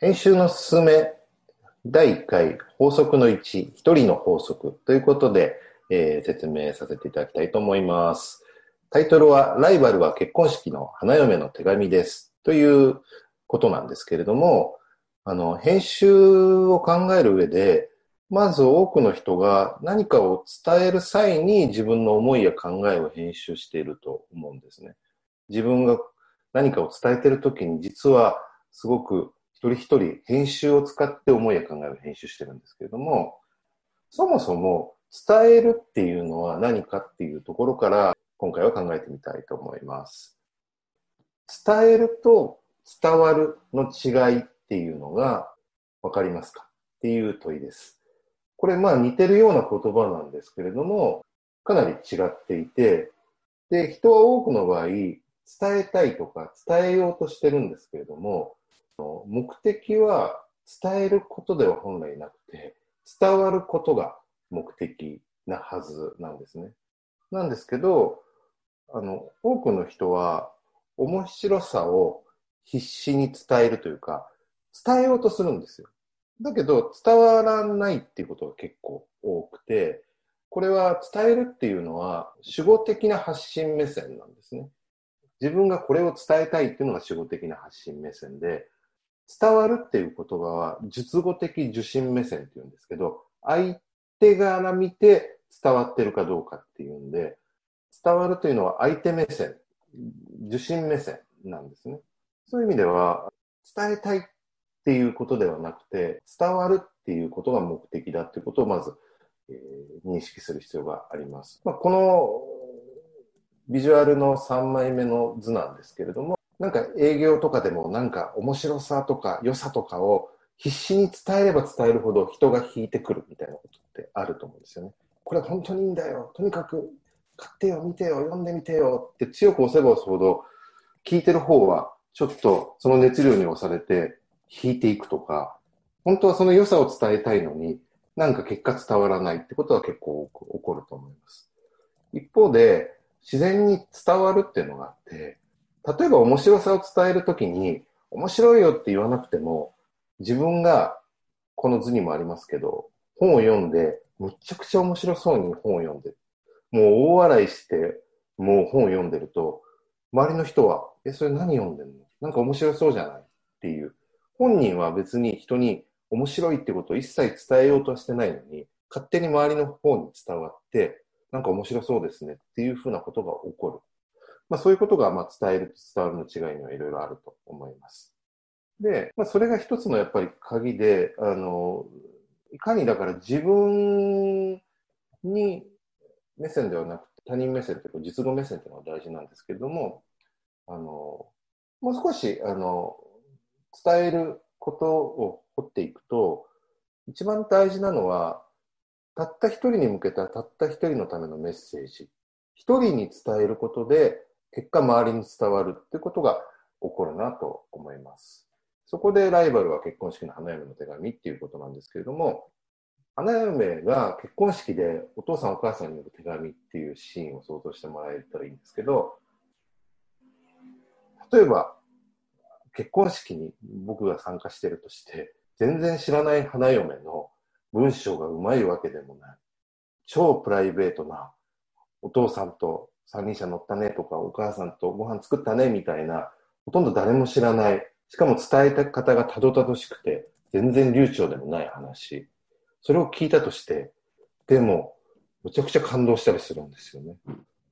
編集のすすめ第1回法則の1、一人の法則ということで、えー、説明させていただきたいと思います。タイトルは、ライバルは結婚式の花嫁の手紙です。ということなんですけれども、あの、編集を考える上で、まず多くの人が何かを伝える際に自分の思いや考えを編集していると思うんですね。自分が何かを伝えているときに実はすごく一人一人編集を使って思いや考えを編集してるんですけれども、そもそも伝えるっていうのは何かっていうところから今回は考えてみたいと思います。伝えると伝わるの違いっていうのがわかりますか？っていう問いです。これまあ似てるような言葉なんですけれども、かなり違っていて、で、人は多くの場合、伝えたいとか伝えようとしてるんですけれども、目的は伝えることでは本来なくて、伝わることが目的なはずなんですね。なんですけど、あの、多くの人は面白さを必死に伝えるというか、伝えようとするんですよ。だけど、伝わらないっていうことが結構多くて、これは伝えるっていうのは、主語的な発信目線なんですね。自分がこれを伝えたいっていうのが主語的な発信目線で、伝わるっていう言葉は、述語的受信目線って言うんですけど、相手側見て伝わってるかどうかっていうんで、伝わるというのは相手目線、受信目線なんですね。そういう意味では、伝えたいっていうことではなくて、伝わるっていうことが目的だっていうことをまず、えー、認識する必要があります。まあ、このビジュアルの3枚目の図なんですけれども、なんか営業とかでもなんか面白さとか良さとかを必死に伝えれば伝えるほど人が引いてくるみたいなことってあると思うんですよね。これ本当にいいんだよ。とにかく買ってよ、見てよ、読んでみてよって強く押せば押すほど聞いてる方はちょっとその熱量に押されて引いていくとか、本当はその良さを伝えたいのになんか結果伝わらないってことは結構起こると思います。一方で自然に伝わるっていうのがあって、例えば面白さを伝えるときに、面白いよって言わなくても、自分が、この図にもありますけど、本を読んで、むちゃくちゃ面白そうに本を読んで、もう大笑いして、もう本を読んでると、周りの人は、え、それ何読んでんの？なんか面白そうじゃないっていう。本人は別に人に面白いってことを一切伝えようとはしてないのに、勝手に周りの方に伝わって、なんか面白そうですねっていうふうなことが起こる。まあ、そういうことが、まあ、伝えると伝わるの違いにはいろいろあると思います。で、まあ、それが一つのやっぱり鍵で、あの、いかにだから自分に目線ではなくて他人目線というか実語目線というのが大事なんですけれども、あの、もう少し、あの、伝えることを掘っていくと、一番大事なのは、たった一人に向けたたった一人のためのメッセージ。一人に伝えることで、結果周りに伝わるってことが起こるなと思います。そこでライバルは結婚式の花嫁の手紙っていうことなんですけれども、花嫁が結婚式でお父さんお母さんによる手紙っていうシーンを想像してもらえたらいいんですけど、例えば結婚式に僕が参加してるとして、全然知らない花嫁の文章がうまいわけでもない。超プライベートなお父さんと三輪車乗ったねとか、お母さんとご飯作ったねみたいな、ほとんど誰も知らない、しかも伝えた方がたどたどしくて、全然流暢でもない話。それを聞いたとして、でも、むちゃくちゃ感動したりするんですよね。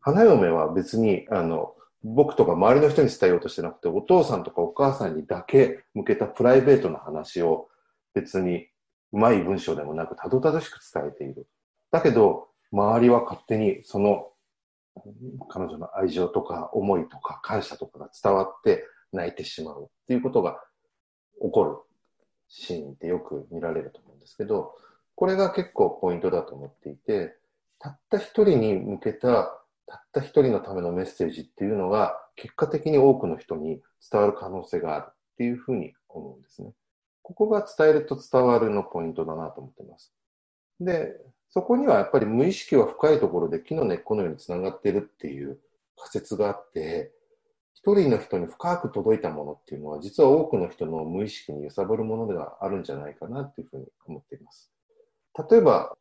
花嫁は別に、あの、僕とか周りの人に伝えようとしてなくて、お父さんとかお母さんにだけ向けたプライベートな話を別にうまい文章でもなくたどたどしく伝えている。だけど、周りは勝手にその彼女の愛情とか思いとか感謝とかが伝わって泣いてしまうっていうことが起こるシーンってよく見られると思うんですけど、これが結構ポイントだと思っていて、たった一人に向けた、たった一人のためのメッセージっていうのが、結果的に多くの人に伝わる可能性があるっていうふうに思うんですね。ここが伝えると伝わるのポイントだなと思ってます。で、そこにはやっぱり無意識は深いところで木の根っこのようにつながっているっていう仮説があって、一人の人に深く届いたものっていうのは、実は多くの人の無意識に揺さぶるものではあるんじゃないかなっていうふうに思っています。例えば、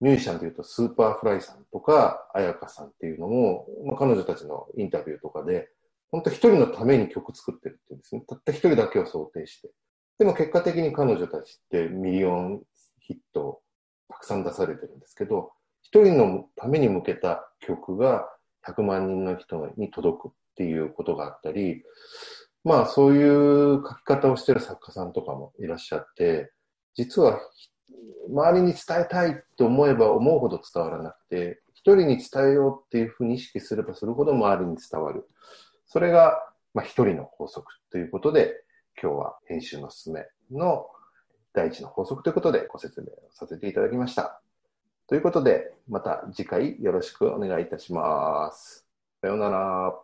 ミュージシャンでいうと Superfly さんとか、絢香さんっていうのも、まあ、彼女たちのインタビューとかで、本当一人のために曲作ってるっていうんですね。たった一人だけを想定して。でも結果的に彼女たちってミリオンヒットをたくさん出されてるんですけど、一人のために向けた曲が100万人の人に届くっていうことがあったり、まあそういう書き方をしてる作家さんとかもいらっしゃって、実は周りに伝えたいと思えば思うほど伝わらなくて、一人に伝えようっていうふうに意識すればするほど周りに伝わる。それが、まあ、一人の法則ということで、今日は編集のすすめの第一の法則ということでご説明をさせていただきました。ということで、また次回よろしくお願いいたします。さようなら。